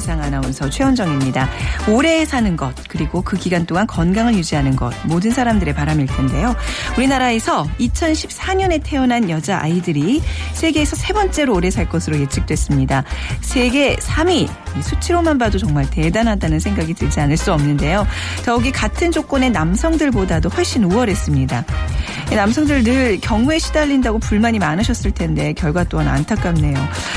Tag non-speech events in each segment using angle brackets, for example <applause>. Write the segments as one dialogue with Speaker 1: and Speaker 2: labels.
Speaker 1: 세상 아나운서 최현정입니다. 오래 사는 것, 그리고 그 기간 동안 건강을 유지하는 것, 모든 사람들의 바람일 텐데요. 우리나라에서 2014년에 태어난 여자 아이들이 세계에서 세 번째로 오래 살 것으로 예측됐습니다. 세계 3위, 이 수치로만 봐도 정말 대단하다는 생각이 들지 않을 수 없는데요. 더욱이 같은 조건의 남성들보다도 훨씬 우월했습니다. 이 남성들 늘 경무에 시달린다고 불만이 많으셨을 텐데 결과 또한 안타깝네요.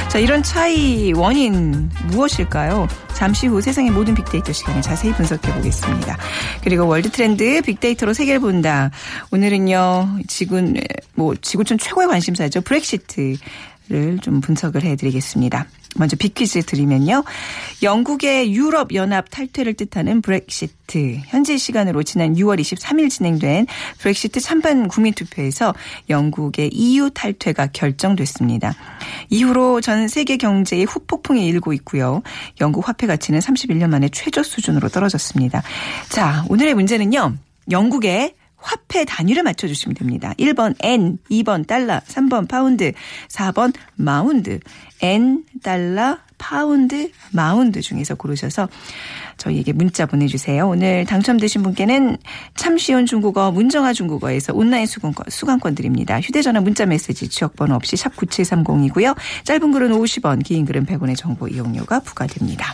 Speaker 1: 자, 이런 차이 원인 무엇일까요? 잠시 후 세상의 모든 빅데이터 시간에 자세히 분석해 보겠습니다. 그리고 World Trend 빅데이터로 세계를 본다. 오늘은요, 지구, 뭐, 지구촌 최고의 관심사죠. 브렉시트를 좀 분석을 해 드리겠습니다. 먼저 빅퀴즈 드리면요. 영국의 유럽 연합 탈퇴를 뜻하는 브렉시트. 현지 시간으로 지난 6월 23일 진행된 브렉시트 찬반 국민 투표에서 영국의 EU 탈퇴가 결정됐습니다. 이후로 전 세계 경제의 후폭풍이 일고 있고요. 영국 화폐 가치는 31년 만에 최저 수준으로 떨어졌습니다. 자, 오늘의 문제는요. 영국의 화폐 단위를 맞춰주시면 됩니다. 1번 엔, 2번 달러, 3번 파운드, 4번 마운드. 엔, 달러, 파운드, 마운드 중에서 고르셔서 저희에게 문자 보내주세요. 오늘 당첨되신 분께는 참 쉬운 중국어 문정아 중국어에서 온라인 수강권, 수강권 드립니다. 휴대전화 문자 메시지 지역번호 없이 샵 9730이고요. 짧은 글은 50원, 긴 글은 100원의 정보 이용료가 부과됩니다.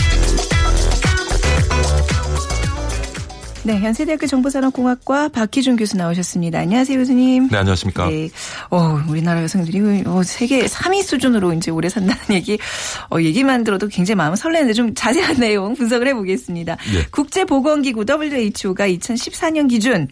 Speaker 1: 네, 현세대학교 정보산업공학과 박희준 교수 나오셨습니다. 안녕하세요, 교수님.
Speaker 2: 네, 안녕하십니까.
Speaker 1: 네. 어, 우리나라 여성들이 어, 세계 3위 수준으로 이제 오래 산다는 <laughs> 얘기, 어, 얘기만 들어도 굉장히 마음 설레는데 좀 자세한 <laughs> 내용 분석을 해보겠습니다.
Speaker 2: 예.
Speaker 1: 국제보건기구 WHO가 2014년 기준,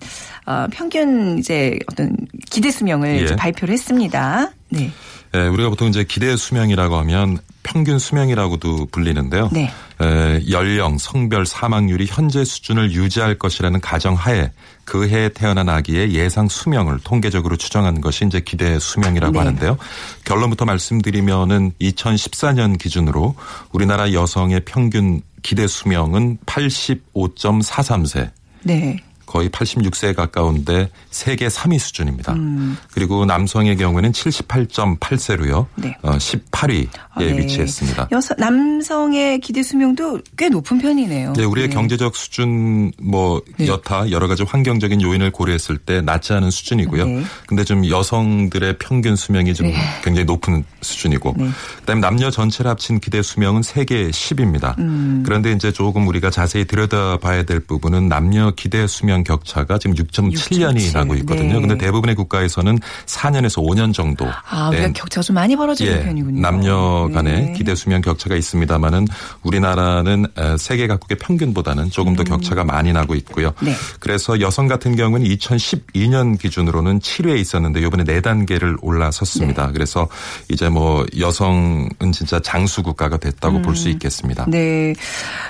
Speaker 1: 어, 평균 이제 어떤 기대 수명을
Speaker 2: 예.
Speaker 1: 발표를 했습니다. 네.
Speaker 2: 예, 우리가 보통 이제 기대 수명이라고 하면 평균 수명이라고도 불리는데요.
Speaker 1: 네.
Speaker 2: 에, 연령, 성별, 사망률이 현재 수준을 유지할 것이라는 가정하에 그 해에 태어난 아기의 예상 수명을 통계적으로 추정한 것이 이제 기대 수명이라고
Speaker 1: 네.
Speaker 2: 하는데요. 결론부터 말씀드리면은 2014년 기준으로 우리나라 여성의 평균 기대 수명은 85.43세.
Speaker 1: 네.
Speaker 2: 거의 86세에 가까운데 세계 3위 수준입니다.
Speaker 1: 음.
Speaker 2: 그리고 남성의 경우에는 78.8세로요.
Speaker 1: 네.
Speaker 2: 어, 18위에
Speaker 1: 아, 네.
Speaker 2: 위치했습니다.
Speaker 1: 여성, 남성의 기대 수명도 꽤 높은 편이네요.
Speaker 2: 네, 우리의 경제적 수준 뭐
Speaker 1: 네.
Speaker 2: 여타 여러 가지 환경적인 요인을 고려했을 때 낮지 않은 수준이고요.
Speaker 1: 네.
Speaker 2: 근데 좀 여성들의 평균 수명이 좀
Speaker 1: 네.
Speaker 2: 굉장히 높은 수준이고
Speaker 1: 네.
Speaker 2: 그다음에 남녀 전체를 합친 기대 수명은 세계 10입니다.
Speaker 1: 음.
Speaker 2: 그런데 이제 조금 우리가 자세히 들여다봐야 될 부분은 남녀 기대 수명 격차가 지금 6.7년이
Speaker 1: 6.7.
Speaker 2: 나고 있거든요.
Speaker 1: 네.
Speaker 2: 근데 대부분의 국가에서는 4년에서 5년 정도
Speaker 1: 아, 우리가
Speaker 2: 예,
Speaker 1: 격차가 좀 많이 벌어지는
Speaker 2: 예,
Speaker 1: 편이군요.
Speaker 2: 남녀 간의
Speaker 1: 네.
Speaker 2: 기대 수명 격차가 있습니다만은 우리나라는 에, 세계 각국의 평균보다는 조금 더 격차가 많이 나고 있고요.
Speaker 1: 음. 네.
Speaker 2: 그래서 여성 같은 경우는 2012년 기준으로는 7위에 있었는데 이번에 4단계를 올라섰습니다.
Speaker 1: 네.
Speaker 2: 그래서 이제 뭐 여성은 진짜 장수 국가가 됐다고 볼수 있겠습니다.
Speaker 1: 네.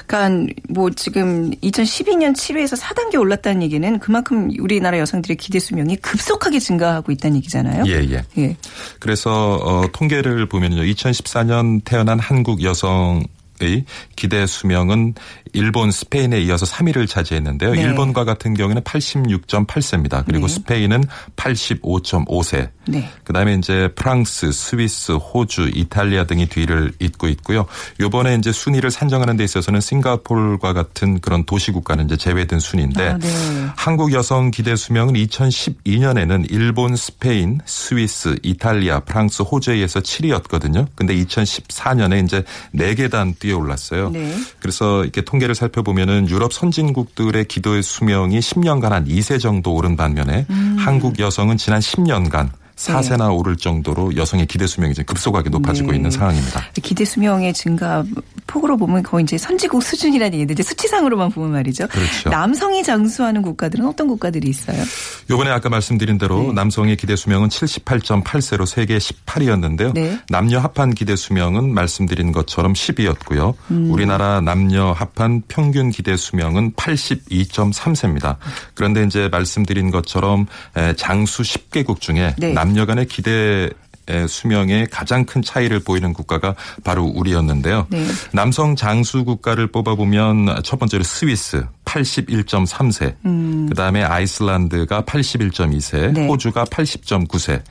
Speaker 1: 그러니까 뭐 지금 2012년 7위에서 4단계 올랐다는 얘기는 그만큼 우리나라 여성들의 기대 수명이 급속하게 증가하고 있다는 얘기잖아요.
Speaker 2: 예, 예.
Speaker 1: 예.
Speaker 2: 그래서 어, 통계를 보면요. 2014년 태어난 한국 여성 의 기대 수명은 일본, 스페인에 이어서 3위를 차지했는데요.
Speaker 1: 네.
Speaker 2: 일본과 같은 경우에는 86.8세입니다. 그리고
Speaker 1: 네.
Speaker 2: 스페인은 85.5세.
Speaker 1: 네.
Speaker 2: 그다음에 이제 프랑스, 스위스, 호주, 이탈리아 등이 뒤를 잇고 있고요. 요번에 이제 순위를 산정하는 데 있어서는 싱가포르와 같은 그런 도시 국가는 이제 제외된 순인데
Speaker 1: 아, 네.
Speaker 2: 한국 여성 기대 수명은 2012년에는 일본, 스페인, 스위스, 이탈리아, 프랑스, 호주에 의해서 7위였거든요. 근데 2014년에 이제 4계단 뛰어 올랐어요.
Speaker 1: 네.
Speaker 2: 그래서 이렇게 통 계를 살펴보면은 유럽 선진국들의 기도의 수명이 10년간 한 2세 정도 오른 반면에
Speaker 1: 음.
Speaker 2: 한국 여성은 지난 10년간 4세나 오를 정도로 여성의 기대 수명이 이제 급속하게 높아지고
Speaker 1: 네.
Speaker 2: 있는 상황입니다.
Speaker 1: 기대 수명의 증가 폭으로 보면 거의 이제 선진국 수준이라는 얘기인데 이제 수치상으로만 보면 말이죠.
Speaker 2: 그렇죠.
Speaker 1: 남성이 장수하는 국가들은 어떤 국가들이 있어요?
Speaker 2: 요번에 아까 말씀드린 대로
Speaker 1: 네.
Speaker 2: 남성의 기대 수명은 78.8세로 세계 18위였는데요.
Speaker 1: 네.
Speaker 2: 남녀 합한 기대 수명은 말씀드린 것처럼 10위였고요.
Speaker 1: 음.
Speaker 2: 우리나라 남녀 합한 평균 기대 수명은 82.3세입니다. 그런데 이제 말씀드린 것처럼 에, 장수 10개국 중에
Speaker 1: 네.
Speaker 2: 남녀 간의 기대 의 수명에 가장 큰 차이를 보이는 국가가 바로 우리였는데요.
Speaker 1: 네.
Speaker 2: 남성 장수 국가를 뽑아보면 첫 번째로 스위스 81.3세, 그다음에 아이슬란드가 81.2세,
Speaker 1: 네.
Speaker 2: 호주가 80.9세.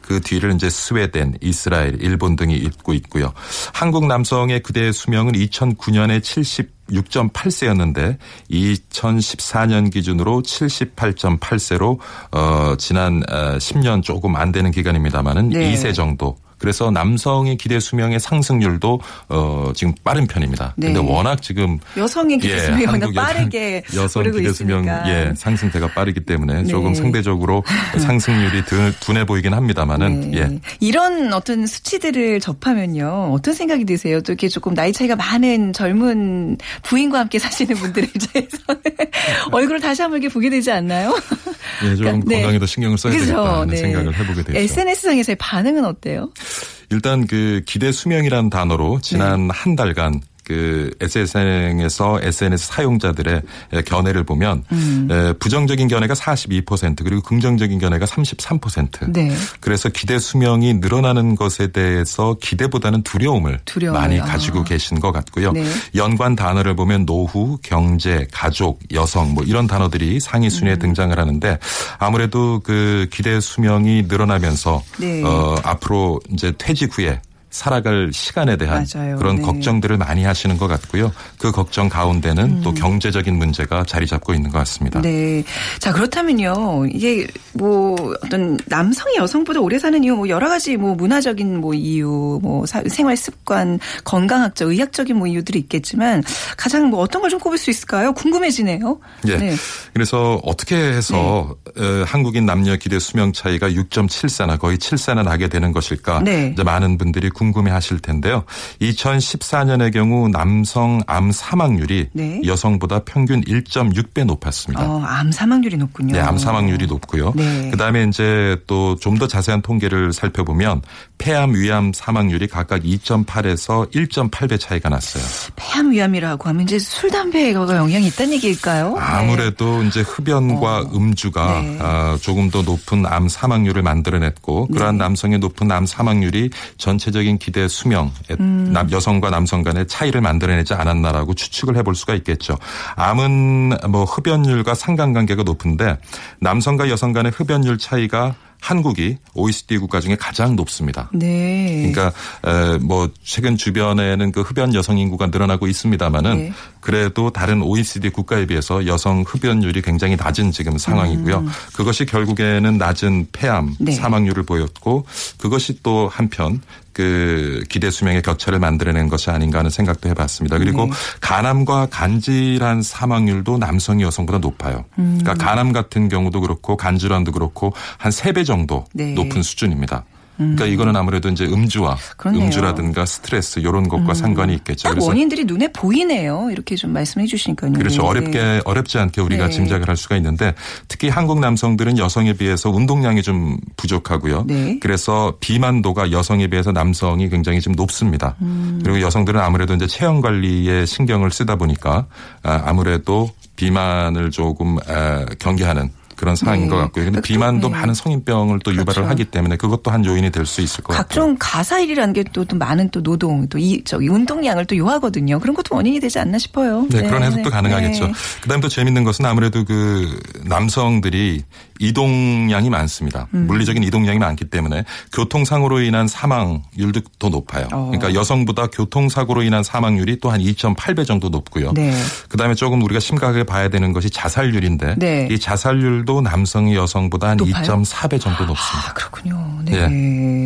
Speaker 2: 그 뒤를 이제 스웨덴, 이스라엘, 일본 등이 잇고 있고요. 한국 남성의 그대 수명은 2009년에 76.8세였는데 2014년 기준으로 78.8세로 어 지난 어, 10년 조금 안 되는 기간입니다만은
Speaker 1: 네.
Speaker 2: 2세 정도 그래서 남성의 기대 수명의 상승률도 어 지금 빠른 편입니다.
Speaker 1: 네.
Speaker 2: 근데 워낙 지금
Speaker 1: 여성의 기대
Speaker 2: 예,
Speaker 1: 수명이
Speaker 2: 한국 여성-
Speaker 1: 빠르게
Speaker 2: 여성 기대 수명. 예 상승세가 빠르기 때문에
Speaker 1: 네.
Speaker 2: 조금 상대적으로 <laughs> 상승률이 둔- 둔해 보이긴 합니다만은
Speaker 1: 네.
Speaker 2: 예.
Speaker 1: 이런 어떤 수치들을 접하면요. 어떤 생각이 드세요? 또 이렇게 조금 나이 차이가 많은 젊은 부인과 함께 사시는 분들 <laughs> 입장에서는 얼굴을 다시 한번 이렇게 보게 되지 않나요? <laughs>
Speaker 2: 예, 좀
Speaker 1: 그러니까, 네.
Speaker 2: 건강에도 신경을 써야
Speaker 1: 그죠?
Speaker 2: 되겠다는
Speaker 1: 네.
Speaker 2: 생각을 해보게 되죠.
Speaker 1: SNS상에서의 반응은 어때요?
Speaker 2: 일단 그 기대 수명이라는 단어로 지난
Speaker 1: 네.
Speaker 2: 한 달간 그 SNS에서 SNS 사용자들의 견해를 보면
Speaker 1: 음.
Speaker 2: 에, 부정적인 견해가 42% 그리고 긍정적인 견해가 33%.
Speaker 1: 네.
Speaker 2: 그래서 기대 수명이 늘어나는 것에 대해서 기대보다는 두려움을
Speaker 1: 두려움을,
Speaker 2: 많이
Speaker 1: 아.
Speaker 2: 가지고 계신 것 같고요.
Speaker 1: 네.
Speaker 2: 연관 단어를 보면 노후, 경제, 가족, 여성 뭐 이런 단어들이 상위 순위에
Speaker 1: 음.
Speaker 2: 등장을 하는데 아무래도 그 기대 수명이 늘어나면서
Speaker 1: 네.
Speaker 2: 어 앞으로 이제 퇴직 후에 살아갈 시간에 대한
Speaker 1: 맞아요.
Speaker 2: 그런
Speaker 1: 네.
Speaker 2: 걱정들을 많이 하시는 것 같고요. 그 걱정 가운데는 또 경제적인 문제가 자리 잡고 있는 것 같습니다.
Speaker 1: 음. 네. 자, 그렇다면요. 이게 뭐 어떤 남성이 여성보다 오래 사는 이유 뭐 여러 가지 뭐 문화적인 뭐 이유, 뭐 사- 생활 습관, 건강학적, 의학적인 뭐 이유들이 있겠지만 가장 뭐 어떤 걸 좀 꼽을 수 있을까요? 궁금해지네요.
Speaker 2: 예.
Speaker 1: 네.
Speaker 2: 그래서 어떻게 해서 어, 한국인 남녀 기대 수명 차이가 6.74나 거의 7세나 나게 되는 것일까?
Speaker 1: 네.
Speaker 2: 이제 많은 분들이 궁금 해 하실 텐데요. 2014년의 경우 남성 암 사망률이
Speaker 1: 네.
Speaker 2: 여성보다 평균 1.6배 높았습니다.
Speaker 1: 어, 암 사망률이 높군요.
Speaker 2: 네, 암 사망률이 높고요.
Speaker 1: 네.
Speaker 2: 그다음에 이제 또 좀 더 자세한 통계를 살펴보면 폐암, 위암 사망률이 각각 2.8에서 1.8배 차이가 났어요.
Speaker 1: 폐암 위암이라고 하면 이제 술 담배가 영향이 있다는 얘기일까요?
Speaker 2: 아무래도 이제 흡연과 음주가
Speaker 1: 네.
Speaker 2: 아, 조금 더 높은 암 사망률을 만들어냈고 그러한
Speaker 1: 네.
Speaker 2: 남성의 높은 암 사망률이 전체적인 기대 수명,
Speaker 1: 음.
Speaker 2: 남- 여성과 남성 간의 차이를 만들어내지 않았나라고 추측을 해볼 수가 있겠죠. 암은 뭐 흡연율과 상관관계가 높은데 남성과 여성 간의 흡연율 차이가 한국이 OECD 국가 중에 가장 높습니다.
Speaker 1: 네.
Speaker 2: 그러니까 에, 뭐 최근 주변에는 그 흡연 여성 인구가 늘어나고 있습니다만은
Speaker 1: 네.
Speaker 2: 그래도 다른 OECD 국가에 비해서 여성 흡연율이 굉장히 낮은 지금 상황이고요. 그것이 결국에는 낮은 폐암
Speaker 1: 음. 네.
Speaker 2: 사망률을 보였고 그것이 또 한편 그 기대 수명의 격차를 만들어낸 것이 아닌가 하는 생각도 해봤습니다. 그리고
Speaker 1: 네.
Speaker 2: 간암과 간질환 사망률도 남성이 여성보다 높아요.
Speaker 1: 음.
Speaker 2: 그러니까 간암 같은 경우도 그렇고 간질환도 그렇고 한 세 배 정도
Speaker 1: 네.
Speaker 2: 높은 수준입니다. 그러니까 이거는 아무래도 이제 음주와
Speaker 1: 그렇네요.
Speaker 2: 음주라든가 스트레스 이런 것과 상관이 있겠죠.
Speaker 1: 딱 원인들이 눈에 보이네요. 이렇게 좀 말씀해 주시니까요.
Speaker 2: 그렇죠.
Speaker 1: 네.
Speaker 2: 어렵게 어렵지 않게 우리가
Speaker 1: 네.
Speaker 2: 짐작을 할 수가 있는데 특히 한국 남성들은 여성에 비해서 운동량이 좀 부족하고요.
Speaker 1: 네.
Speaker 2: 그래서 비만도가 여성에 비해서 남성이 굉장히 좀 높습니다.
Speaker 1: 음.
Speaker 2: 그리고 여성들은 아무래도 이제 체형 관리에 신경을 쓰다 보니까 아, 아무래도 비만을 조금 아, 경계하는 그런 상황인
Speaker 1: 네.
Speaker 2: 것 같고요. 근데
Speaker 1: 또,
Speaker 2: 비만도
Speaker 1: 네.
Speaker 2: 많은 성인병을 또 유발을
Speaker 1: 그렇죠.
Speaker 2: 하기 때문에 그것도 한 요인이 될 수 있을 것 같아요.
Speaker 1: 각종 가사일이라는 게 또 많은 또 노동, 또 이 저기 운동량을 또 요하거든요. 그런 것도 원인이 되지 않나 싶어요.
Speaker 2: 네, 그런 해석도
Speaker 1: 네.
Speaker 2: 가능하겠죠.
Speaker 1: 네.
Speaker 2: 그다음 또 재밌는 것은 아무래도 그 남성들이 이동량이 많습니다.
Speaker 1: 음.
Speaker 2: 물리적인 이동량이 많기 때문에 교통사고로 인한 사망률도 더 높아요.
Speaker 1: 어.
Speaker 2: 그러니까 여성보다 교통사고로 인한 사망률이 또 한 2.8배 정도 높고요.
Speaker 1: 네.
Speaker 2: 그다음에 조금 우리가 심각하게 봐야 되는 것이 자살률인데
Speaker 1: 네.
Speaker 2: 이 자살률도 남성이 여성보다 한
Speaker 1: 높아요?
Speaker 2: 2.4배 정도 높습니다.
Speaker 1: 아, 그렇군요. 네.
Speaker 2: 예.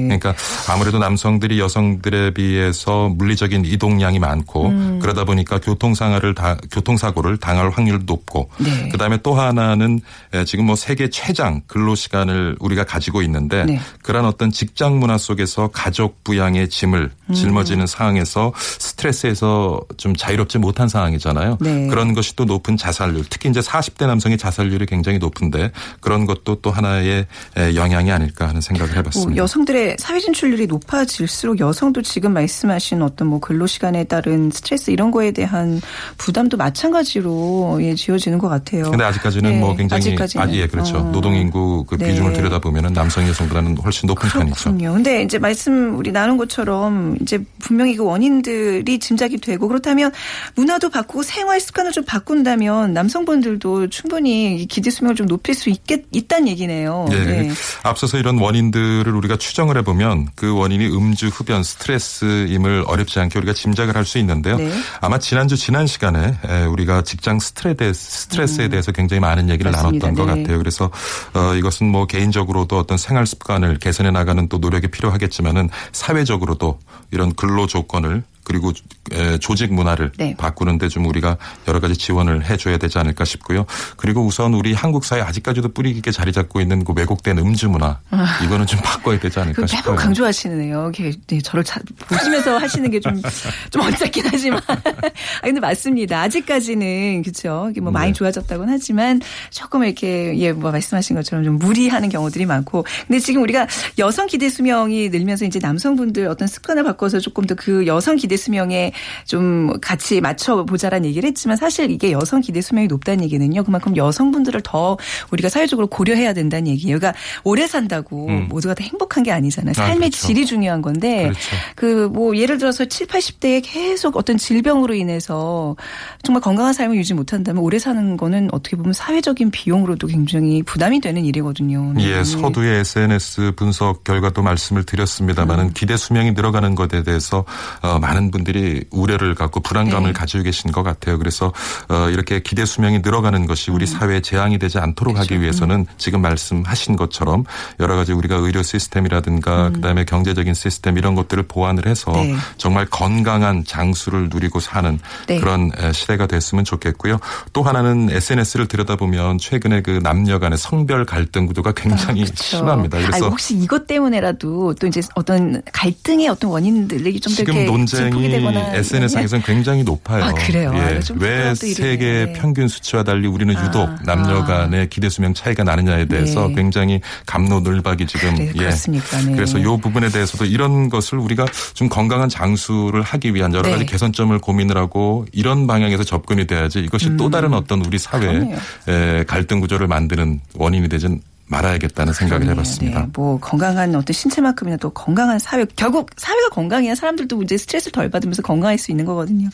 Speaker 2: 그러니까 아무래도 남성들이 여성들에 비해서 물리적인 이동량이 많고
Speaker 1: 음.
Speaker 2: 그러다 보니까 교통사고를 다 교통사고를 당할 확률도 높고
Speaker 1: 네.
Speaker 2: 그다음에 또 하나는 에, 지금 뭐 세계 최장 근로 시간을 우리가 가지고 있는데
Speaker 1: 네.
Speaker 2: 그런 어떤 직장 문화 속에서 가족 부양의 짐을
Speaker 1: 음.
Speaker 2: 짊어지는 상황에서 스트레스에서 좀 자유롭지 못한 상황이잖아요.
Speaker 1: 네.
Speaker 2: 그런 것이 또 높은 자살률, 특히 이제 40대 남성의 자살률이 굉장히 높은데 그런 것도 또 하나의 에, 영향이 아닐까 하는 생각을
Speaker 1: 뭐
Speaker 2: 해봤습니다.
Speaker 1: 여성들의 사회 진출률이 높아질수록 여성도 지금 말씀하신 어떤 뭐 근로 시간에 따른 스트레스 이런 거에 대한 부담도 마찬가지로 예, 지어지는 것 같아요.
Speaker 2: 근데 아직까지는
Speaker 1: 네,
Speaker 2: 뭐 굉장히
Speaker 1: 아직까지는.
Speaker 2: 아, 예, 그렇죠.
Speaker 1: 어.
Speaker 2: 노동 인구 그
Speaker 1: 네.
Speaker 2: 비중을 들여다 보면 남성 여성보다는 훨씬 높은 편이죠.
Speaker 1: 그렇군요. 근데 이제 말씀 우리 나눈 것처럼 이제 분명히 그 원인들이 짐작이 되고 그렇다면 문화도 바꾸고 생활 습관을 좀 바꾼다면 남성분들도 충분히 이 기대 수명을 좀 높일 수 있겠 있다는 얘기네요.
Speaker 2: 예.
Speaker 1: 네.
Speaker 2: 앞서서 이런 원인들을 우리가 추정을 해보면 그 원인이 음주, 흡연, 스트레스임을 어렵지 않게 우리가 짐작을 할 수 있는데요.
Speaker 1: 네.
Speaker 2: 아마 지난주 지난 시간에 에, 우리가 직장 스트레스, 스트레스에 대해서 굉장히 많은 얘기를
Speaker 1: 음. 맞습니다.
Speaker 2: 나눴던 것
Speaker 1: 네.
Speaker 2: 같아요. 그래서 어, 이것은 뭐 개인적으로도 어떤 생활 습관을 개선해 나가는 또 노력이 필요하겠지만은 사회적으로도 이런 근로 조건을 그리고 에, 조직 문화를
Speaker 1: 네.
Speaker 2: 바꾸는데 좀 우리가 여러 가지 지원을 해줘야 되지 않을까 싶고요. 그리고 우선 우리 한국 사회 아직까지도 뿌리 깊게 자리 잡고 있는 그 왜곡된 음주 문화 이거는 좀 바꿔야 되지 않을까
Speaker 1: 그
Speaker 2: 싶어요.
Speaker 1: 매번 강조하시네요. 이렇게 네, 저를 자, 보시면서 하시는 게 좀좀 언짢긴 하지만, <laughs> 아 근데 맞습니다. 아직까지는 그렇죠. 이게 뭐 많이
Speaker 2: 네.
Speaker 1: 좋아졌다고는 하지만 조금 이렇게 예뭐 말씀하신 것처럼 좀 무리하는 경우들이 많고, 근데 지금 우리가 여성 기대 수명이 늘면서 이제 남성분들 어떤 습관을 바꿔서 조금 더 그 여성 기대 수명에 좀 같이 맞춰 보자라는 얘기를 했지만 사실 이게 여성 기대 수명이 높다는 얘기는요. 그만큼 여성분들을 더 우리가 사회적으로 고려해야 된다는 얘기예요. 그러니까 오래 산다고
Speaker 2: 음.
Speaker 1: 모두가 다 행복한 게 아니잖아요.
Speaker 2: 아,
Speaker 1: 삶의
Speaker 2: 그렇죠.
Speaker 1: 질이 중요한 건데
Speaker 2: 그렇죠.
Speaker 1: 그뭐 예를 들어서 7, 80대에 계속 어떤 질병으로 인해서 정말 건강한 삶을 유지 못한다면 오래 사는 거는 어떻게 보면 사회적인 비용으로도 굉장히 부담이 되는 일이거든요. 네.
Speaker 2: 예, 서두의 SNS 분석 결과도 말씀을 드렸습니다만은
Speaker 1: 음.
Speaker 2: 기대 수명이 늘어가는 것에 대해서 어, 많은 분들이 우려를 갖고 불안감을
Speaker 1: 네.
Speaker 2: 가지고 계신 것 같아요. 그래서 어, 이렇게 기대 수명이 늘어가는 것이
Speaker 1: 음.
Speaker 2: 우리 사회에 재앙이 되지 않도록 하기 위해서는 지금 말씀하신 것처럼 여러 가지 우리가 의료 시스템이라든가 그다음에 경제적인 시스템 이런 것들을 보완을 해서
Speaker 1: 음. 네.
Speaker 2: 정말 건강한 장수를 누리고 사는
Speaker 1: 네.
Speaker 2: 그런 에, 시대가 됐으면 좋겠고요. 또 하나는 SNS를 들여다보면 최근에 그 남녀 간의 성별 갈등 구도가 굉장히
Speaker 1: 그렇죠.
Speaker 2: 심합니다. 그래서
Speaker 1: 아니, 혹시 이것 때문에라도 또 이제 어떤 갈등의 어떤 원인들이 좀더
Speaker 2: 지금
Speaker 1: 이렇게
Speaker 2: 논쟁이
Speaker 1: 되거나
Speaker 2: SNS상에서는 굉장히 높아요.
Speaker 1: 아, 그래요?
Speaker 2: 예.
Speaker 1: 아,
Speaker 2: 좀왜 세계
Speaker 1: 네.
Speaker 2: 평균 수치와 달리 우리는
Speaker 1: 아,
Speaker 2: 유독 남녀
Speaker 1: 아.
Speaker 2: 간의 기대 수명 차이가 나느냐에 대해서
Speaker 1: 네.
Speaker 2: 굉장히 감로늘박이 지금
Speaker 1: 그래, 그렇습니까? 네.
Speaker 2: 그래서 이 부분에 대해서도 이런 것을 우리가 좀 건강한 장수를 하기 위한 여러
Speaker 1: 네.
Speaker 2: 가지 개선점을 고민을 하고 이런 방향에서 접근이 돼야지 이것이 또 다른 어떤 우리 사회의
Speaker 1: 음.
Speaker 2: 갈등 구조를 만드는 원인이 되진 말아야겠다는 생각을
Speaker 1: 그러네요.
Speaker 2: 해봤습니다.
Speaker 1: 네, 뭐 건강한 어떤 신체만큼이나 또 건강한 사회 결국 사회가 건강해야 사람들도 이제 스트레스를 덜 받으면서 건강할 수 있는 거거든요.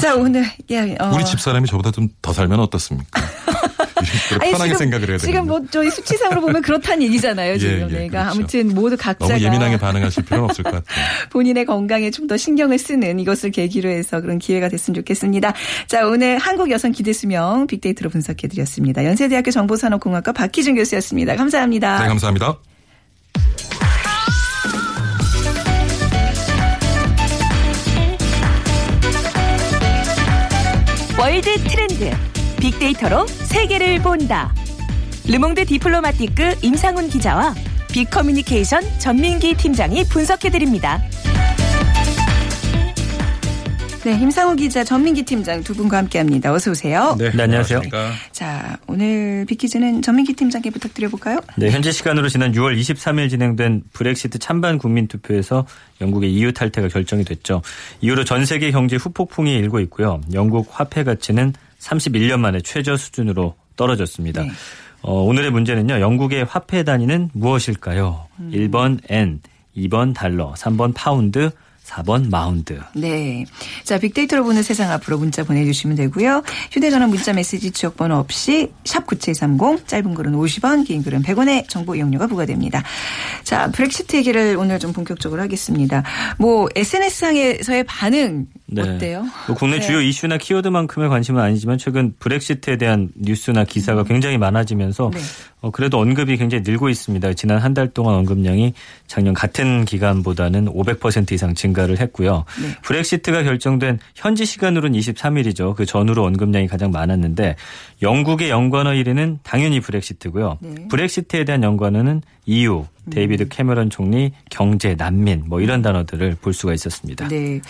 Speaker 1: 자 오늘 예, 어.
Speaker 2: 우리 집 사람이 저보다 좀 더 살면 어떻습니까? <laughs> 이렇게 편하게 생각을 해야 되는
Speaker 1: 지금 뭐 저희 수치상으로 보면 그렇다는 얘기잖아요. <laughs>
Speaker 2: 예,
Speaker 1: 지금
Speaker 2: 예,
Speaker 1: 그러니까
Speaker 2: 그렇죠.
Speaker 1: 아무튼 모두 각자가
Speaker 2: 너무 예민하게 반응하실 필요는 없을 것 같아요. <laughs>
Speaker 1: 본인의 건강에 좀 더 신경을 쓰는 이것을 계기로 해서 그런 기회가 됐으면 좋겠습니다. 자, 오늘 한국 여성 기대 수명 빅데이터로 분석해 드렸습니다. 연세대학교 정보산업공학과 박희준 교수였습니다. 감사합니다.
Speaker 2: 네, 감사합니다.
Speaker 3: World Trend 빅데이터로 세계를 본다. 르몽드 디플로마티크 임상훈 기자와 빅커뮤니케이션 전민기 팀장이 분석해 드립니다.
Speaker 1: 네, 임상우 기자, 전민기 팀장 두 분과 함께합니다. 어서 오세요.
Speaker 4: 네, 안녕하세요.
Speaker 1: 자, 오늘 빅퀴즈는 전민기 팀장께 부탁드려볼까요?
Speaker 4: 네, 현재 시간으로 지난 6월 23일 진행된 브렉시트 찬반 국민 투표에서 영국의 EU 탈퇴가 결정이 됐죠. 이후로 전 세계 경제 후폭풍이 일고 있고요. 영국 화폐 가치는 31년 만에 최저 수준으로 떨어졌습니다.
Speaker 1: 네.
Speaker 4: 어, 오늘의 문제는요. 영국의 화폐 단위는 무엇일까요? 1번 N, 2번 달러, 3번 파운드, 4번 마운드.
Speaker 1: 네. 자, 빅데이터로 보는 세상 앞으로 문자 보내주시면 되고요. 휴대전화 문자 메시지 지역번호 없이 샵9730 짧은 글은 50원 긴 글은 100원의 정보 이용료가 부과됩니다. 자, 브렉시트 얘기를 오늘 좀 본격적으로 하겠습니다. 뭐 SNS상에서의 반응 어때요?
Speaker 4: 뭐 국내
Speaker 1: 네.
Speaker 4: 주요 이슈나 키워드만큼의 관심은 아니지만 최근 브렉시트에 대한 뉴스나 기사가 굉장히 많아지면서
Speaker 1: 음. 네.
Speaker 4: 어, 그래도 언급이 굉장히 늘고 있습니다. 지난 한 달 동안 언급량이 작년 같은 기간보다는 500% 이상 증가 를 했고요.
Speaker 1: 네.
Speaker 4: 브렉시트가 결정된 현지 시간으로는 23일이죠. 그 전후로 언급량이 가장 많았는데 영국의 연관어 1위는 당연히 브렉시트고요.
Speaker 1: 네. 음.
Speaker 4: 브렉시트에 대한 연관어는 EU, 데이비드 캐머런 총리, 경제, 난민 뭐 이런 단어들을 볼 수가 있었습니다.
Speaker 1: 네.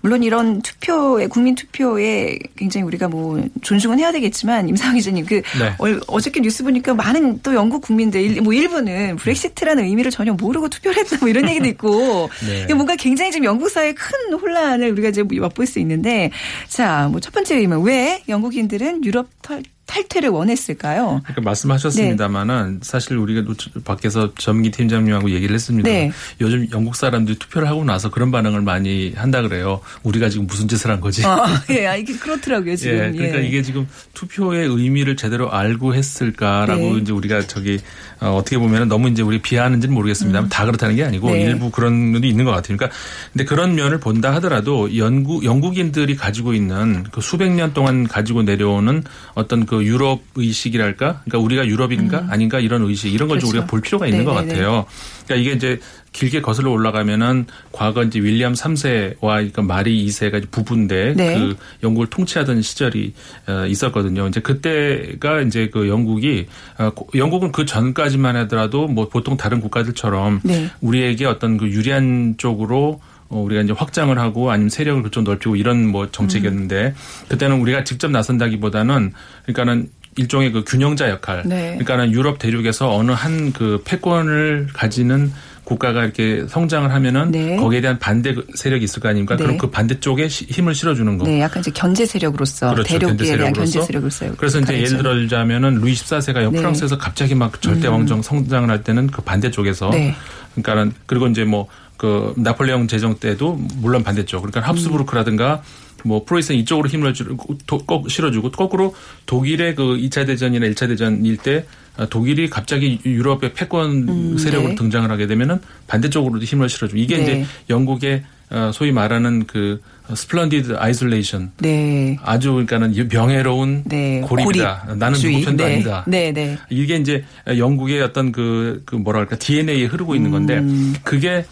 Speaker 1: 물론 이런 투표에 국민 투표에 굉장히 우리가 뭐 존중은 해야 되겠지만 임상희 기자님 그
Speaker 5: 네.
Speaker 1: 얼- 어저께 뉴스 보니까 많은 또 영국 국민들 일- 뭐 일부는 브렉시트라는 의미를 전혀 모르고 투표를 했다 뭐 이런 얘기도 있고 <laughs>
Speaker 5: 네.
Speaker 1: 뭔가 굉장히 지금 영국 사회에 큰 혼란을 우리가 이제 맛볼 수 있는데 자 뭐 첫 번째 의문 왜 영국인들은 유럽 탈, 탈퇴를 원했을까요?
Speaker 5: 그러니까 말씀하셨습니다마는 사실 우리가 노- 밖에서 전기 팀장님하고 얘기를 했습니다.
Speaker 1: 네.
Speaker 5: 요즘 영국 사람들이 투표를 하고 나서 그런 반응을 많이 한다 그래요. 우리가 지금 무슨 짓을 한 거지?
Speaker 1: 아, <laughs> 예, 아, 이게 그렇더라고요 지금.
Speaker 5: 예, 그러니까
Speaker 1: 예.
Speaker 5: 이게 지금 투표의 의미를 제대로 알고 했을까라고
Speaker 1: 네.
Speaker 5: 이제 우리가 저기 어, 떻게 보면은 너무 이제 우리 비하하는지는 모르겠습니다만 다 그렇다는 게 아니고
Speaker 1: 네.
Speaker 5: 일부 그런 면이 있는 것 같아요. 그러니까 근데 그런 면을 본다 하더라도 영국 영국인들이 가지고 있는 그 수백 년 동안 가지고 내려오는 어떤 그 유럽 의식이랄까, 그러니까 우리가 유럽인가 아닌가 이런 의식 이런 걸좀
Speaker 1: 음. 그렇죠.
Speaker 5: 우리가 볼 필요가 있는 것
Speaker 1: 네네네.
Speaker 5: 같아요. 그러니까 이게 이제 길게 거슬러 올라가면은 과거 이제 윌리엄 3세와 그러니까 마리 2세가 이제 부부인데
Speaker 1: 네.
Speaker 5: 그 영국을 통치하던 시절이 어, 있었거든요. 이제 그때가 이제 그 영국이 어, 고- 영국은 그 전까지만 하더라도 뭐 보통 다른 국가들처럼
Speaker 1: 네.
Speaker 5: 우리에게 어떤 그 유리한 쪽으로 어, 우리가 이제 확장을 하고 아니면 세력을 그쪽 넓히고 이런 뭐 정책이었는데
Speaker 1: 음.
Speaker 5: 그때는 우리가 직접 나선다기보다는 그러니까는 일종의 그 균형자 역할.
Speaker 1: 네.
Speaker 5: 그러니까는 유럽 대륙에서 어느 한 그 패권을 가지는 국가가 이렇게 성장을 하면은
Speaker 1: 네.
Speaker 5: 거기에 대한 반대 그 세력이 있을 거 아닙니까?
Speaker 1: 네.
Speaker 5: 그럼 그 반대쪽에 시- 힘을 실어주는 거.
Speaker 1: 네, 약간 이제 견제 세력으로서
Speaker 5: 그렇죠.
Speaker 1: 대륙에 대한. 견제 세력으로서
Speaker 5: 그래서 이제 예를. 들자면은 루이 14세가
Speaker 1: 네.
Speaker 5: 프랑스에서 갑자기 막 절대 왕정 성장을 할 때는 그 반대쪽에서
Speaker 1: 네.
Speaker 5: 그러니까는 그리고 이제 뭐 그 나폴레옹 제정 때도 물론 반대쪽 그러니까 합스부르크라든가 뭐 프로이센 이쪽으로 힘을 주고 도- 꼭 실어주고 거꾸로 독일의 그 2차 대전이나 1차 대전일 때 아, 독일이 갑자기 유럽의 패권 세력으로
Speaker 1: 네.
Speaker 5: 등장을 하게 되면은 반대쪽으로도 힘을 실어주고 이게
Speaker 1: 네.
Speaker 5: 이제 영국의 어, 소위 말하는 그 splendid isolation
Speaker 1: 네.
Speaker 5: 아주 그러니까는 명예로운
Speaker 1: 네.
Speaker 5: 고립이다. 나는
Speaker 1: 고립주의.
Speaker 5: 누구 편도
Speaker 1: 네.
Speaker 5: 아니다.
Speaker 1: 네, 네.
Speaker 5: 이게 이제 영국의 어떤 그, 그 뭐랄까 DNA에 흐르고 있는 건데
Speaker 1: 음.
Speaker 5: 그게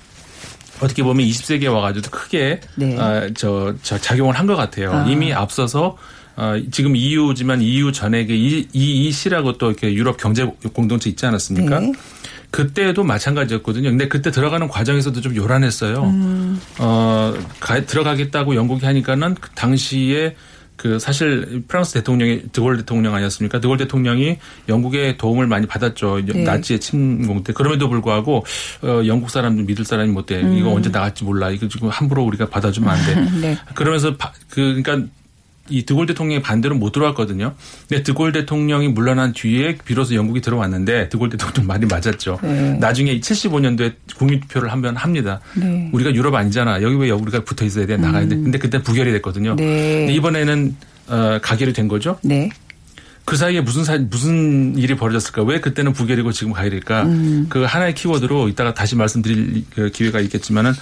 Speaker 5: 어떻게 보면 20세기에 와가지고 크게
Speaker 1: 네.
Speaker 5: 어, 저, 저 작용을 한 것 같아요.
Speaker 1: 아.
Speaker 5: 이미 앞서서 어, 지금 EU지만 EU 전에 그 이시라고 또 이렇게 유럽 경제 공동체 있지 않았습니까?
Speaker 1: 네.
Speaker 5: 그때도 마찬가지였거든요. 근데 그때 들어가는 과정에서도 좀 요란했어요.
Speaker 1: 음.
Speaker 5: 어, 가, 들어가겠다고 영국이 하니까는 그 당시에 그 사실 프랑스 대통령이 드골 대통령 아니었습니까? 드골 대통령이 영국의 도움을 많이 받았죠.
Speaker 1: 네.
Speaker 5: 나치의 침공 때. 그럼에도 불구하고 어, 영국 사람들 믿을 사람이 못 돼. 이거 언제 나갈지 몰라. 이거 지금 함부로 우리가 받아주면 안 돼.
Speaker 1: 음. <laughs> 네.
Speaker 5: 그러면서 바- 그 그러니까 이 드골 대통령의 반대로 못 들어왔거든요. 근데 드골 대통령이 물러난 뒤에 비로소 영국이 들어왔는데 드골 대통령 말이 맞았죠.
Speaker 1: 네.
Speaker 5: 나중에 75년도에 국민투표를 한번 합니다.
Speaker 1: 네.
Speaker 5: 우리가 유럽 아니잖아. 여기 왜 우리가 붙어 있어야 돼? 나가야 돼. 근데 그때 부결이 됐거든요.
Speaker 1: 음. 네.
Speaker 5: 근데 이번에는 어, 가결이 된 거죠.
Speaker 1: 네.
Speaker 5: 그 사이에 무슨 사, 무슨 일이 벌어졌을까? 왜 그때는 부결이고 지금 가결일까?
Speaker 1: 음.
Speaker 5: 그 하나의 키워드로 이따가 다시 말씀드릴 그 기회가 있겠지만은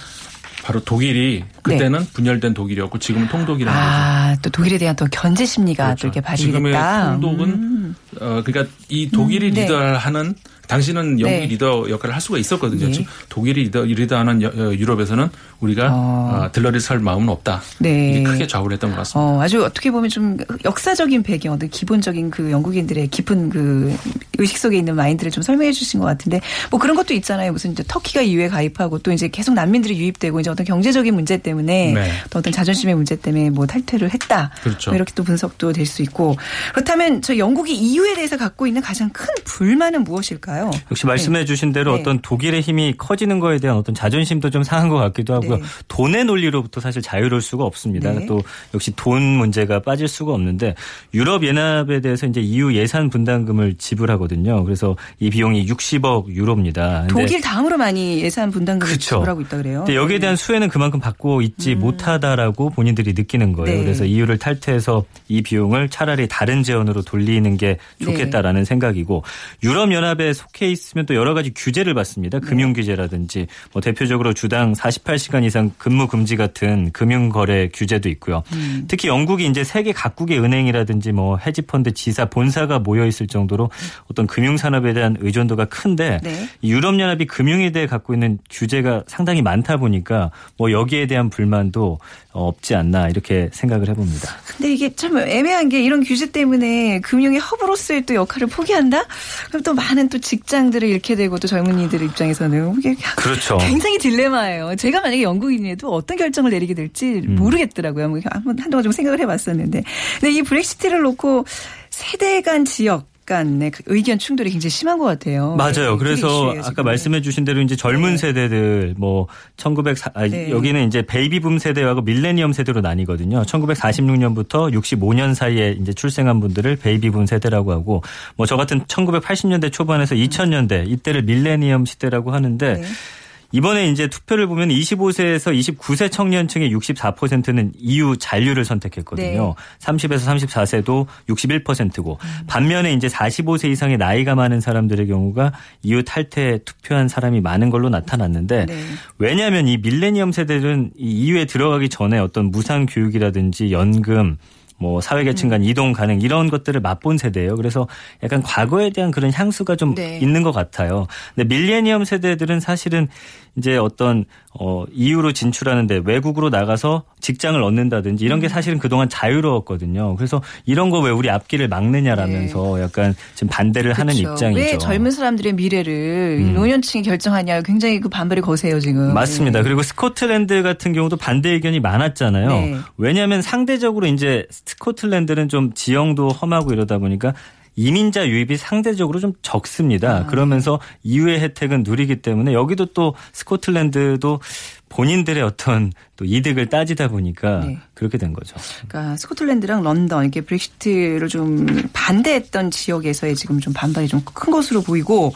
Speaker 5: 바로 독일이 그때는 분열된 독일이었고 지금은 통독이라는 거죠.
Speaker 1: 네. 아, 또 독일에 대한 또 견제 심리가 또 이렇게
Speaker 5: 그렇죠. 지금의
Speaker 1: 발휘됐다.
Speaker 5: 통독은
Speaker 1: 음.
Speaker 5: 어 그러니까 이 독일이
Speaker 1: 음, 네.
Speaker 5: 리더하는 당시는 영국이
Speaker 1: 네.
Speaker 5: 리더 역할을 할 수가 있었거든요.
Speaker 1: 네.
Speaker 5: 독일이 리더, 리더하는 유럽에서는 우리가
Speaker 1: 어.
Speaker 5: 어, 들러리 설 마음은 없다.
Speaker 1: 네.
Speaker 5: 이게 크게 좌우를 했던 것 같습니다.
Speaker 1: 어, 아주 어떻게 보면 좀 역사적인 배경, 어떤 기본적인 그 영국인들의 깊은 그 의식 속에 있는 마인드를 좀 설명해 주신 것 같은데 뭐 그런 것도 있잖아요. 무슨 이제 터키가 EU에 가입하고 또 이제 계속 난민들이 유입되고 이제 어떤 경제적인 문제 때문에
Speaker 5: 네.
Speaker 1: 또 어떤 자존심의 문제 때문에 뭐 탈퇴를 했다.
Speaker 5: 그렇죠.
Speaker 1: 뭐 이렇게 또 분석도 될 수 있고 그렇다면 저 영국이 EU에 대해서 갖고 있는 가장 큰 불만은 무엇일까 요?
Speaker 4: 역시 말씀해 주신 대로
Speaker 1: 네.
Speaker 4: 어떤 독일의 힘이 커지는 거에 대한 어떤 자존심도 좀 상한 것 같기도 하고요.
Speaker 1: 네.
Speaker 4: 돈의 논리로부터 사실 자유로울 수가 없습니다.
Speaker 1: 네.
Speaker 4: 또 역시 돈 문제가 빠질 수가 없는데 유럽 연합에 대해서 이제 EU 예산 분담금을 지불하거든요. 그래서 이 비용이 60억 유로입니다.
Speaker 1: 독일 다음으로 많이 예산 분담금을
Speaker 4: 그쵸.
Speaker 1: 지불하고 있다 그래요.
Speaker 4: 근데 여기에 대한 수혜는 그만큼 받고 있지 못하다라고 본인들이 느끼는 거예요.
Speaker 1: 네.
Speaker 4: 그래서 EU를 탈퇴해서 이 비용을 차라리 다른 재원으로 돌리는 게 좋겠다라는 생각이고 유럽 연합에 속해 있으면 또 여러 가지 규제를 받습니다. 금융 규제라든지 뭐 대표적으로 주당 48시간 이상 근무 금지 같은 금융 거래 규제도 있고요. 특히 영국이 이제 세계 각국의 은행이라든지 뭐 헤지펀드 지사 본사가 모여 있을 정도로 어떤 금융 산업에 대한 의존도가 큰데
Speaker 1: 네.
Speaker 4: 이 유럽 연합이 금융에 대해 갖고 있는 규제가 상당히 많다 보니까 뭐 여기에 대한 불만도 어, 없지 않나 이렇게 생각을 해봅니다.
Speaker 1: 근데 이게 참 애매한 게 이런 규제 때문에 금융의 허브로서의 또 역할을 포기한다? 그럼 또 많은 또 직장들을 잃게 되고 또 젊은이들 입장에서는 이게
Speaker 4: 그렇죠.
Speaker 1: 굉장히 딜레마예요. 제가 만약에 영국인이라도 어떤 결정을 내리게 될지
Speaker 4: 음.
Speaker 1: 모르겠더라고요. 뭐 한번 한동안 좀 생각을 해봤었는데, 근데 이 브렉시트를 놓고 세대 간 지역 간의 그 의견 충돌이 굉장히 심한 것 같아요.
Speaker 4: 맞아요.
Speaker 1: 네,
Speaker 4: 그래서
Speaker 1: 이슈예요,
Speaker 4: 아까. 말씀해 주신 대로 이제 젊은
Speaker 1: 네.
Speaker 4: 세대들 뭐 1900, 아,
Speaker 1: 네.
Speaker 4: 여기는 이제 베이비붐 세대하고 밀레니엄 세대로 나뉘거든요. 1946년부터 65년 사이에 이제 출생한 분들을 베이비붐 세대라고 하고 뭐 저 같은 1980년대 초반에서 2000년대 이때를 밀레니엄 시대라고 하는데
Speaker 1: 네.
Speaker 4: 이번에 이제 투표를 보면 25세에서 29세 청년층의 64%는 EU 잔류를 선택했거든요. 30에서 34세도 61%고 반면에 이제 45세 이상의 나이가 많은 사람들의 경우가 EU 탈퇴에 투표한 사람이 많은 걸로 나타났는데
Speaker 1: 네.
Speaker 4: 왜냐하면 이 밀레니엄 세대들은 이 EU에 들어가기 전에 어떤 무상 교육이라든지 연금 뭐 사회계층
Speaker 1: 음.
Speaker 4: 간 이동 가능 이런 것들을 맛본 세대예요. 그래서 약간 과거에 대한 그런 향수가 좀
Speaker 1: 네.
Speaker 4: 있는 것 같아요. 근데 밀레니엄 세대들은 사실은 이제 어떤 어 이유로 진출하는데 외국으로 나가서 직장을 얻는다든지 이런 게 사실은 그동안 자유로웠거든요. 그래서 이런 거 왜 우리 앞길을 막느냐라면서 약간 지금 반대를 하는
Speaker 1: 네. 그렇죠.
Speaker 4: 입장이죠.
Speaker 1: 왜 젊은 사람들의 미래를
Speaker 4: 음.
Speaker 1: 노년층이 결정하냐 굉장히 그 반발이 거세요 지금.
Speaker 4: 맞습니다.
Speaker 1: 네.
Speaker 4: 그리고 스코틀랜드 같은 경우도 반대 의견이 많았잖아요.
Speaker 1: 네.
Speaker 4: 왜냐하면 상대적으로 이제 스코틀랜드는 좀 지형도 험하고 이러다 보니까 이민자 유입이 상대적으로 좀
Speaker 1: 아.
Speaker 4: 적습니다. 그러면서 이후의 혜택은 누리기 때문에 여기도 또 스코틀랜드도 본인들의 어떤 또 이득을 따지다 보니까
Speaker 1: 네.
Speaker 4: 그렇게 된 거죠.
Speaker 1: 그러니까 스코틀랜드랑 런던 이렇게 브렉시트를 좀 반대했던 지역에서의 지금 좀 반발이 좀 큰 것으로 보이고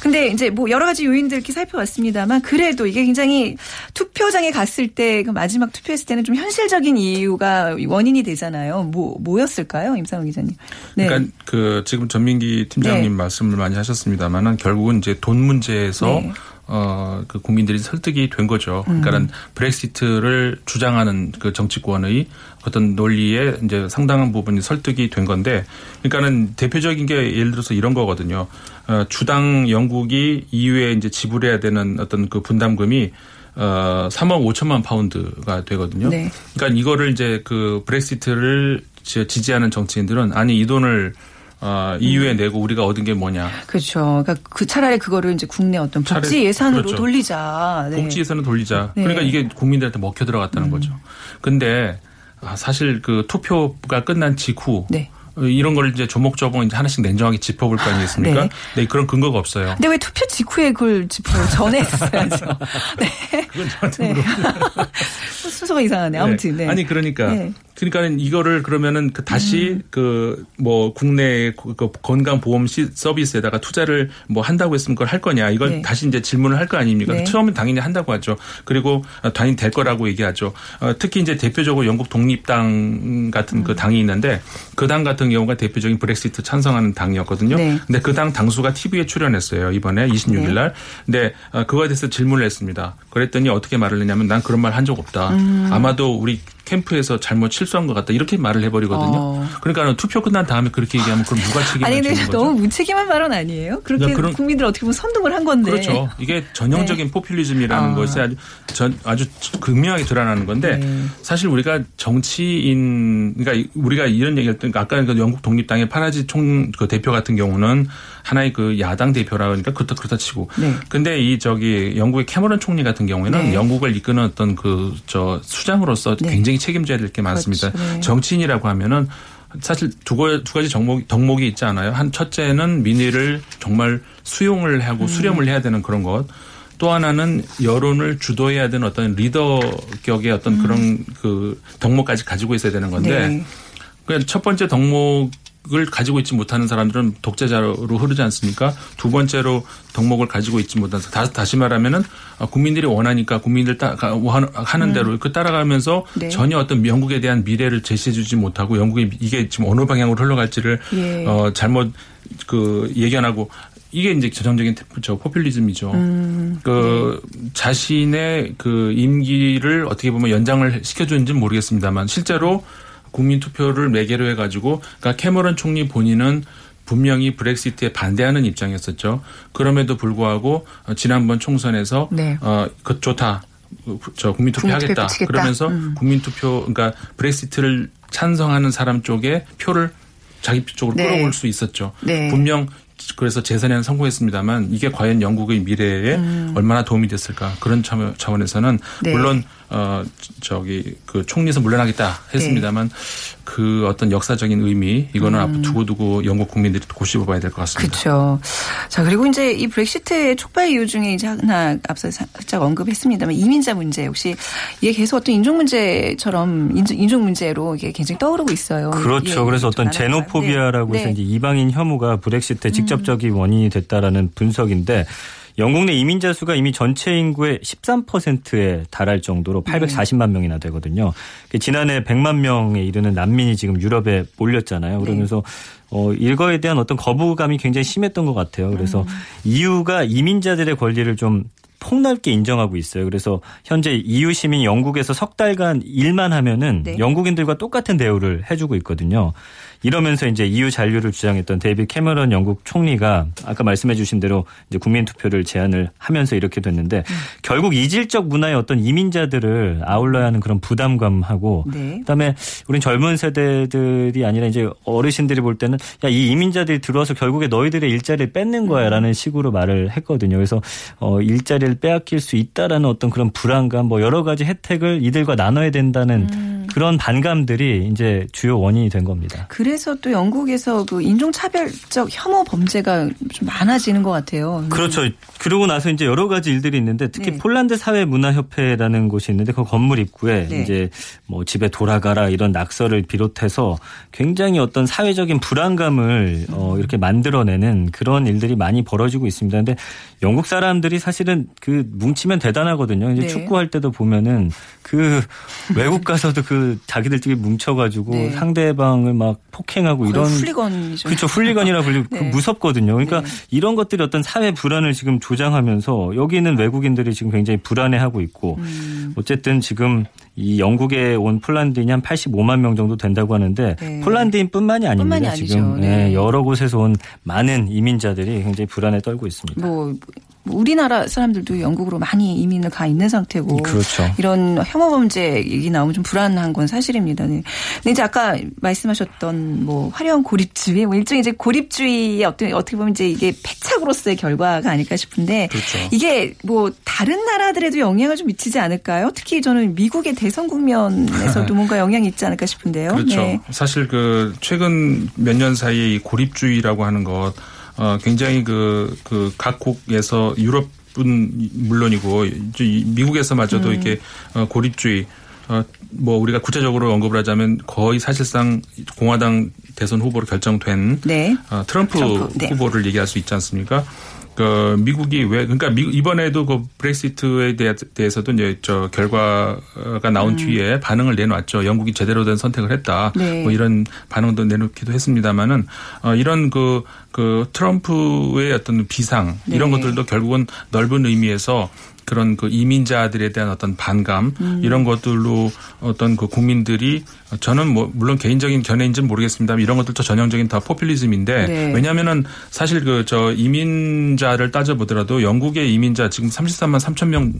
Speaker 1: 근데 이제 뭐 여러 가지 요인들 이렇게 살펴봤습니다만 그래도 이게 굉장히 투표장에 갔을 때 그 마지막 투표했을 때는 좀 현실적인 이유가 원인이 되잖아요. 뭐 뭐였을까요, 임상훈 기자님? 네.
Speaker 5: 그러니까 그 지금 전민기 팀장님
Speaker 1: 네.
Speaker 5: 말씀을 많이 하셨습니다만은 결국은 이제 돈 문제에서
Speaker 1: 네.
Speaker 5: 어, 그 국민들이 설득이 된 거죠.
Speaker 1: 음.
Speaker 5: 그러니까는 브렉시트를 주장하는 그 정치권의 어떤 논리에 이제 상당한 부분이 설득이 된 건데, 그러니까는 대표적인 게 예를 들어서 이런 거거든요. 어, 주당 영국이 EU에 이제 지불해야 되는 어떤 그 분담금이 어, 3억 5천만 파운드가 되거든요.
Speaker 1: 네.
Speaker 5: 그러니까 이거를 이제 그 브렉시트를 지- 지지하는 정치인들은 아니 이 돈을 어, EU에 내고 우리가 얻은 게 뭐냐.
Speaker 1: 그렇죠. 그러니까 그 차라리 그거를 이제 국내 어떤 복지 예산으로
Speaker 5: 그렇죠.
Speaker 1: 돌리자. 네.
Speaker 5: 복지 예산을 돌리자.
Speaker 1: 네. 음.
Speaker 5: 그러니까 이게 국민들한테 먹혀 들어갔다는 거죠. 근데 아, 사실 그 투표가 끝난 직후
Speaker 1: 네.
Speaker 5: 어, 이런 걸 이제 조목조목 이제 하나씩 냉정하게 짚어볼 거 아니겠습니까?
Speaker 1: 네.
Speaker 5: 네. 그런 근거가 없어요.
Speaker 1: 근데 왜 투표 직후에 그걸 짚어요? 전에 했어야죠. 네.
Speaker 5: 그건 저한테
Speaker 1: 네. <laughs> 순서가 이상하네. 아무튼. 네.
Speaker 5: 아니 그러니까
Speaker 1: 네.
Speaker 5: 그러니까는 이거를 그러면은 그 다시 그뭐 국내 그 건강 보험 시 서비스에다가 투자를 뭐 한다고 했으면 그걸 할 거냐 이걸
Speaker 1: 네.
Speaker 5: 다시 이제 질문을 할 거 아닙니까?
Speaker 1: 네.
Speaker 5: 처음엔 당연히 한다고 하죠. 그리고 어, 당연히 될 거라고 얘기하죠. 어, 특히 이제 대표적으로 영국 독립당 같은
Speaker 1: 음.
Speaker 5: 그 당이 있는데 그 당 같은 경우가 대표적인 브렉시트 찬성하는 당이었거든요.
Speaker 1: 네.
Speaker 5: 근데 그 당 당수가 TV에 출연했어요 이번에 26일 날. 근데 어, 그거에 대해서 질문을 했습니다. 그랬더니 어떻게 말을 했냐면 난 그런 말 한 적 없다.
Speaker 1: 음.
Speaker 5: 아마도 우리 캠프에서 잘못 실수한 것 같다 이렇게 말을 해버리거든요.
Speaker 1: 어.
Speaker 5: 그러니까 투표 끝난 다음에 그렇게 얘기하면 그럼 누가 책임을
Speaker 1: 아니 근데
Speaker 5: 지는 거죠?
Speaker 1: 너무 무책임한 발언 아니에요? 그렇게
Speaker 5: 야, 그런-
Speaker 1: 국민들 어떻게 보면 선동을 한 건데.
Speaker 5: 그렇죠. 이게 전형적인 포퓰리즘이라는
Speaker 1: 아.
Speaker 5: 것이 아주 전 아주 극명하게 드러나는 건데
Speaker 1: 네.
Speaker 5: 사실 우리가 정치인 그러니까 우리가 이런 얘기할 때 아까 그 영국 독립당의 파라지 총 그 대표 같은 경우는 하나의 그 야당 대표라 그러니까 그렇다 그렇다 치고
Speaker 1: 네.
Speaker 5: 근데 이 저기 영국의 캐머런 총리 같은 경우에는
Speaker 1: 네.
Speaker 5: 영국을 이끄는 어떤 그 저 수장으로서
Speaker 1: 네.
Speaker 5: 굉장히 책임져야 될 게 많습니다.
Speaker 1: 그렇죠. 네.
Speaker 5: 정치인이라고 하면은 사실 두, 거, 두 가지 덕목, 덕목이 있지 않아요. 한 첫째는 민의를 정말 수용을 하고 수렴을 해야 되는 그런 것. 또 하나는 여론을 주도해야 되는 어떤 리더 격의 어떤 그런 그 덕목까지 가지고 있어야 되는 건데
Speaker 1: 네.
Speaker 5: 그첫 번째 덕목 을 가지고 있지 못하는 사람들은 독재자로 흐르지 않습니까? 두 번째로 덕목을 가지고 있지 못한 사- 다, 다시 말하면은 아, 국민들이 원하니까 국민들 따, 가- 하는- 하는 대로 그 따라가면서
Speaker 1: 음. 네.
Speaker 5: 전혀 어떤 영국에 대한 미래를 제시해주지 못하고 영국이 이게 지금 어느 방향으로 흘러갈지를
Speaker 1: 예.
Speaker 5: 어, 잘못 그 예견하고 이게 이제 전형적인 저 포퓰리즘이죠.
Speaker 1: 음.
Speaker 5: 그 자신의 그 임기를 어떻게 보면 연장을 시켜주는지는 모르겠습니다만 실제로 국민 투표를 매개로 해가지고 그러니까 캐머런 총리 본인은 분명히 브렉시트에 반대하는 입장이었었죠. 그럼에도 불구하고 어, 지난번 총선에서
Speaker 1: 네.
Speaker 5: 어 그 좋다. 저 국민 투표하겠다.
Speaker 1: 국민 투표 붙이겠다.
Speaker 5: 그러면서
Speaker 1: 음.
Speaker 5: 국민 투표 그러니까 브렉시트를 찬성하는 사람 쪽에 표를 자기 쪽으로
Speaker 1: 네.
Speaker 5: 끌어올 수 있었죠.
Speaker 1: 네.
Speaker 5: 분명 그래서 재선에는 성공했습니다만 이게 과연 영국의 미래에 얼마나 도움이 됐을까 그런 차원- 차원에서는
Speaker 1: 음. 네.
Speaker 5: 물론 어 저기 그 총리에서 물러나겠다 했습니다만 그 어떤 역사적인 의미 이거는 앞으로 두고두고 영국 국민들이 고심해 봐야 될 것 같습니다.
Speaker 1: 음. 그렇죠. 자 그리고 이제 이 브렉시트의 촉발 이유 중에 이제 하나 앞서 살짝 언급했습니다만 이민자 문제 혹시 이게 계속 어떤 인종 문제처럼 인종, 인종 문제로 이게 굉장히 떠오르고 있어요.
Speaker 4: 그렇죠.
Speaker 1: 예,
Speaker 4: 그래서
Speaker 1: 좀
Speaker 4: 어떤
Speaker 1: 많아서.
Speaker 4: 제노포비아라고
Speaker 1: 네.
Speaker 4: 해서
Speaker 1: 네.
Speaker 4: 이제 이방인 혐오가 브렉시트의 직접적인 원인이 됐다라는 분석인데 영국 내 이민자 수가 이미 전체 인구의 13%에 달할 정도로 840만 명이나 되거든요. 그 지난해 100만 명에 이르는 난민이 지금 유럽에 몰렸잖아요. 그러면서 어, 일거에 대한 어떤 거부감이 굉장히 심했던 것 같아요. 그래서 EU가 이민자들의 권리를 좀 폭넓게 인정하고 있어요. 그래서 현재 EU 시민 영국에서 석 달간 일만 하면은
Speaker 1: 네.
Speaker 4: 영국인들과 똑같은 대우를 해주고 있거든요. 이러면서 이제 EU 잔류를 주장했던 데이비드 캐머런 영국 총리가 아까 말씀해 주신 대로 이제 국민 투표를 제안을 하면서 이렇게 됐는데
Speaker 1: 음.
Speaker 4: 결국 이질적 문화의 어떤 이민자들을 아울러야 하는 그런 부담감하고
Speaker 1: 네.
Speaker 4: 그다음에 우린 젊은 세대들이 아니라 이제 어르신들이 볼 때는 야 이 이민자들이 들어와서 결국에 너희들의 일자리를 뺏는 거야라는 식으로 말을 했거든요. 그래서 어 일자리를 빼앗길 수 있다라는 어떤 그런 불안감 뭐 여러 가지 혜택을 이들과 나눠야 된다는 그런 반감들이 이제 주요 원인이 된 겁니다.
Speaker 1: 그래서 또 영국에서 그 인종차별적 혐오 범죄가 좀 많아지는 것 같아요.
Speaker 4: 그렇죠. 그러고 나서 이제 여러 가지 일들이 있는데 특히
Speaker 1: 네.
Speaker 4: 폴란드 사회문화협회라는 곳이 있는데 그 건물 입구에
Speaker 1: 네.
Speaker 4: 이제 뭐 집에 돌아가라 이런 낙서를 비롯해서 굉장히 어떤 사회적인 불안감을 어 이렇게 만들어내는 그런 일들이 많이 벌어지고 있습니다. 근데 영국 사람들이 사실은 그 뭉치면 대단하거든요. 이제
Speaker 1: 네.
Speaker 4: 축구할 때도 보면은 그 외국 가서도 그 자기들끼리 뭉쳐가지고
Speaker 1: 네.
Speaker 4: 상대방을 막 폭행하고 이런
Speaker 1: 훌리건이죠.
Speaker 4: 그렇죠. 훌리건이라 불리고 <laughs> 그
Speaker 1: 네.
Speaker 4: 무섭거든요. 그러니까
Speaker 1: 네.
Speaker 4: 이런 것들이 어떤 사회 불안을 지금 조장하면서 여기 있는 외국인들이 지금 굉장히 불안해하고 있고
Speaker 1: 음.
Speaker 4: 어쨌든 지금 이 영국에 온 폴란드인이 한 85만 명 정도 된다고 하는데
Speaker 1: 네.
Speaker 4: 폴란드인뿐만이 아닙니다.
Speaker 1: 뿐만이.
Speaker 4: 지금
Speaker 1: 네.
Speaker 4: 네, 여러 곳에서 온 많은 이민자들이 굉장히 불안에 떨고 있습니다.
Speaker 1: 뭐 우리나라 사람들도 영국으로 많이 이민을 가 있는 상태고
Speaker 4: 그렇죠.
Speaker 1: 이런 혐오 범죄 얘기 나오면 좀 불안한 건 사실입니다. 네. 근데 이제 아까 말씀하셨던 뭐 화려한 고립주의, 뭐 일종의 이제 고립주의의 어떻게 어떻게 보면 이제 이게 패착으로서의 결과가 아닐까 싶은데
Speaker 5: 그렇죠.
Speaker 1: 이게 뭐 다른 나라들에도 영향을 좀 미치지 않을까요? 특히 저는 미국의 대선 국면에서도 뭔가 영향이 있지 않을까 싶은데요.
Speaker 5: 그렇죠.
Speaker 1: 네.
Speaker 5: 사실 그 최근 몇 년 사이에 이 고립주의라고 하는 것 어, 굉장히 그, 그 각국에서 유럽은 물론이고 이제 이 미국에서마저도
Speaker 1: 음.
Speaker 5: 이렇게 어, 고립주의 어, 뭐 우리가 구체적으로 언급을 하자면 거의 사실상 공화당 대선 후보로 결정된
Speaker 1: 네.
Speaker 5: 어, 트럼프,
Speaker 1: 트럼프, 네.
Speaker 5: 후보를 얘기할 수 있지 않습니까? 그 미국이 왜 그러니까 미국 이번에도 그 브렉시트에 대해- 대해서도 이제 저 결과가 나온 뒤에 반응을 내놨죠. 영국이 제대로 된 선택을 했다.
Speaker 1: 음. 네.
Speaker 5: 뭐 이런 반응도 내놓기도 했습니다만은 어, 이런 그, 그 트럼프의 어떤 비상 이런
Speaker 1: 네.
Speaker 5: 것들도 결국은 넓은 의미에서 그런 그 이민자들에 대한 어떤 반감
Speaker 1: 음.
Speaker 5: 이런 것들로 어떤 그 국민들이 저는 뭐 물론 개인적인 견해인지는 모르겠습니다만 이런 것들도 전형적인 다 포퓰리즘인데
Speaker 1: 네.
Speaker 5: 왜냐하면은 사실 그 저 이민자를 따져보더라도 영국의 이민자 지금 33만 3천 명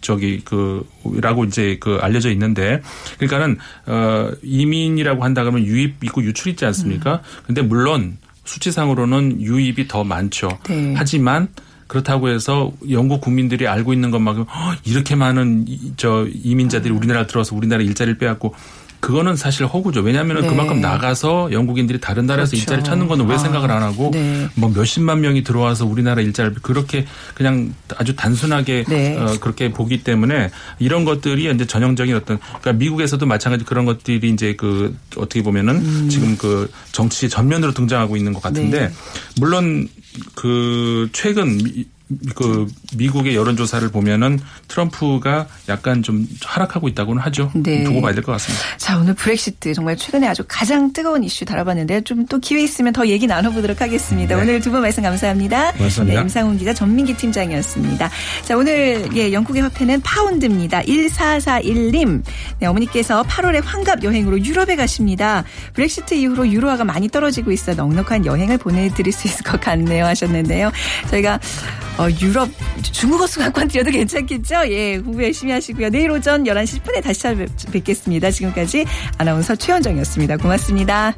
Speaker 5: 저기 그라고 이제 그 알려져 있는데 그러니까는 어 이민이라고 한다 그러면 유입 있고 유출 있지 않습니까?
Speaker 1: 음.
Speaker 5: 근데 물론 수치상으로는 유입이 더 많죠.
Speaker 1: 네.
Speaker 5: 하지만 그렇다고 해서 영국 국민들이 알고 있는 것만큼 "허, 이렇게 많은 이- 저 이민자들이 우리나라 들어와서 우리나라 일자리를 빼앗고 그거는 사실 허구죠. 왜냐하면
Speaker 1: 네.
Speaker 5: 그만큼 나가서 영국인들이 다른 나라에서
Speaker 1: 그렇죠.
Speaker 5: 일자리 찾는 거는 왜
Speaker 1: 아,
Speaker 5: 생각을 안 하고
Speaker 1: 네.
Speaker 5: 뭐 몇십만 명이 들어와서 우리나라 일자리 그렇게 그냥 아주 단순하게
Speaker 1: 네.
Speaker 5: 어, 그렇게 보기 때문에 이런 것들이 이제 전형적인 어떤 그러니까 미국에서도 마찬가지 그런 것들이 이제 그 어떻게 보면은 지금 그 정치 전면으로 등장하고 있는 것 같은데
Speaker 1: 음. 네.
Speaker 5: 물론 그 최근 미, 그 미국의 여론조사를 보면은 트럼프가 약간 좀 하락하고 있다고는 하죠.
Speaker 1: 네.
Speaker 5: 두고 봐야 될 것 같습니다.
Speaker 1: 자, 오늘 브렉시트 정말 최근에 아주 가장 뜨거운 이슈 다뤄봤는데요. 좀또 기회 있으면 더 얘기 나눠보도록 하겠습니다. 오늘 두 분 말씀 감사합니다.
Speaker 5: 고맙습니다.
Speaker 1: 네, 임상훈 기자, 전민기 팀장이었습니다. 자, 오늘 예, 영국의 화폐는 파운드입니다. 1441님. 네, 어머니께서 8월에 환갑 여행으로 유럽에 가십니다. 브렉시트 이후로 유로화가 많이 떨어지고 있어 넉넉한 여행을 보내드릴 수 있을 것 같네요 하셨는데요. 저희가 어, 유럽 중국어 수강권 드려도 <laughs> 괜찮겠죠? 예, 공부 열심히 하시고요. 내일 오전 11시 10분에 다시 찾아뵙겠습니다. 지금까지 아나운서 최원정이었습니다. 고맙습니다.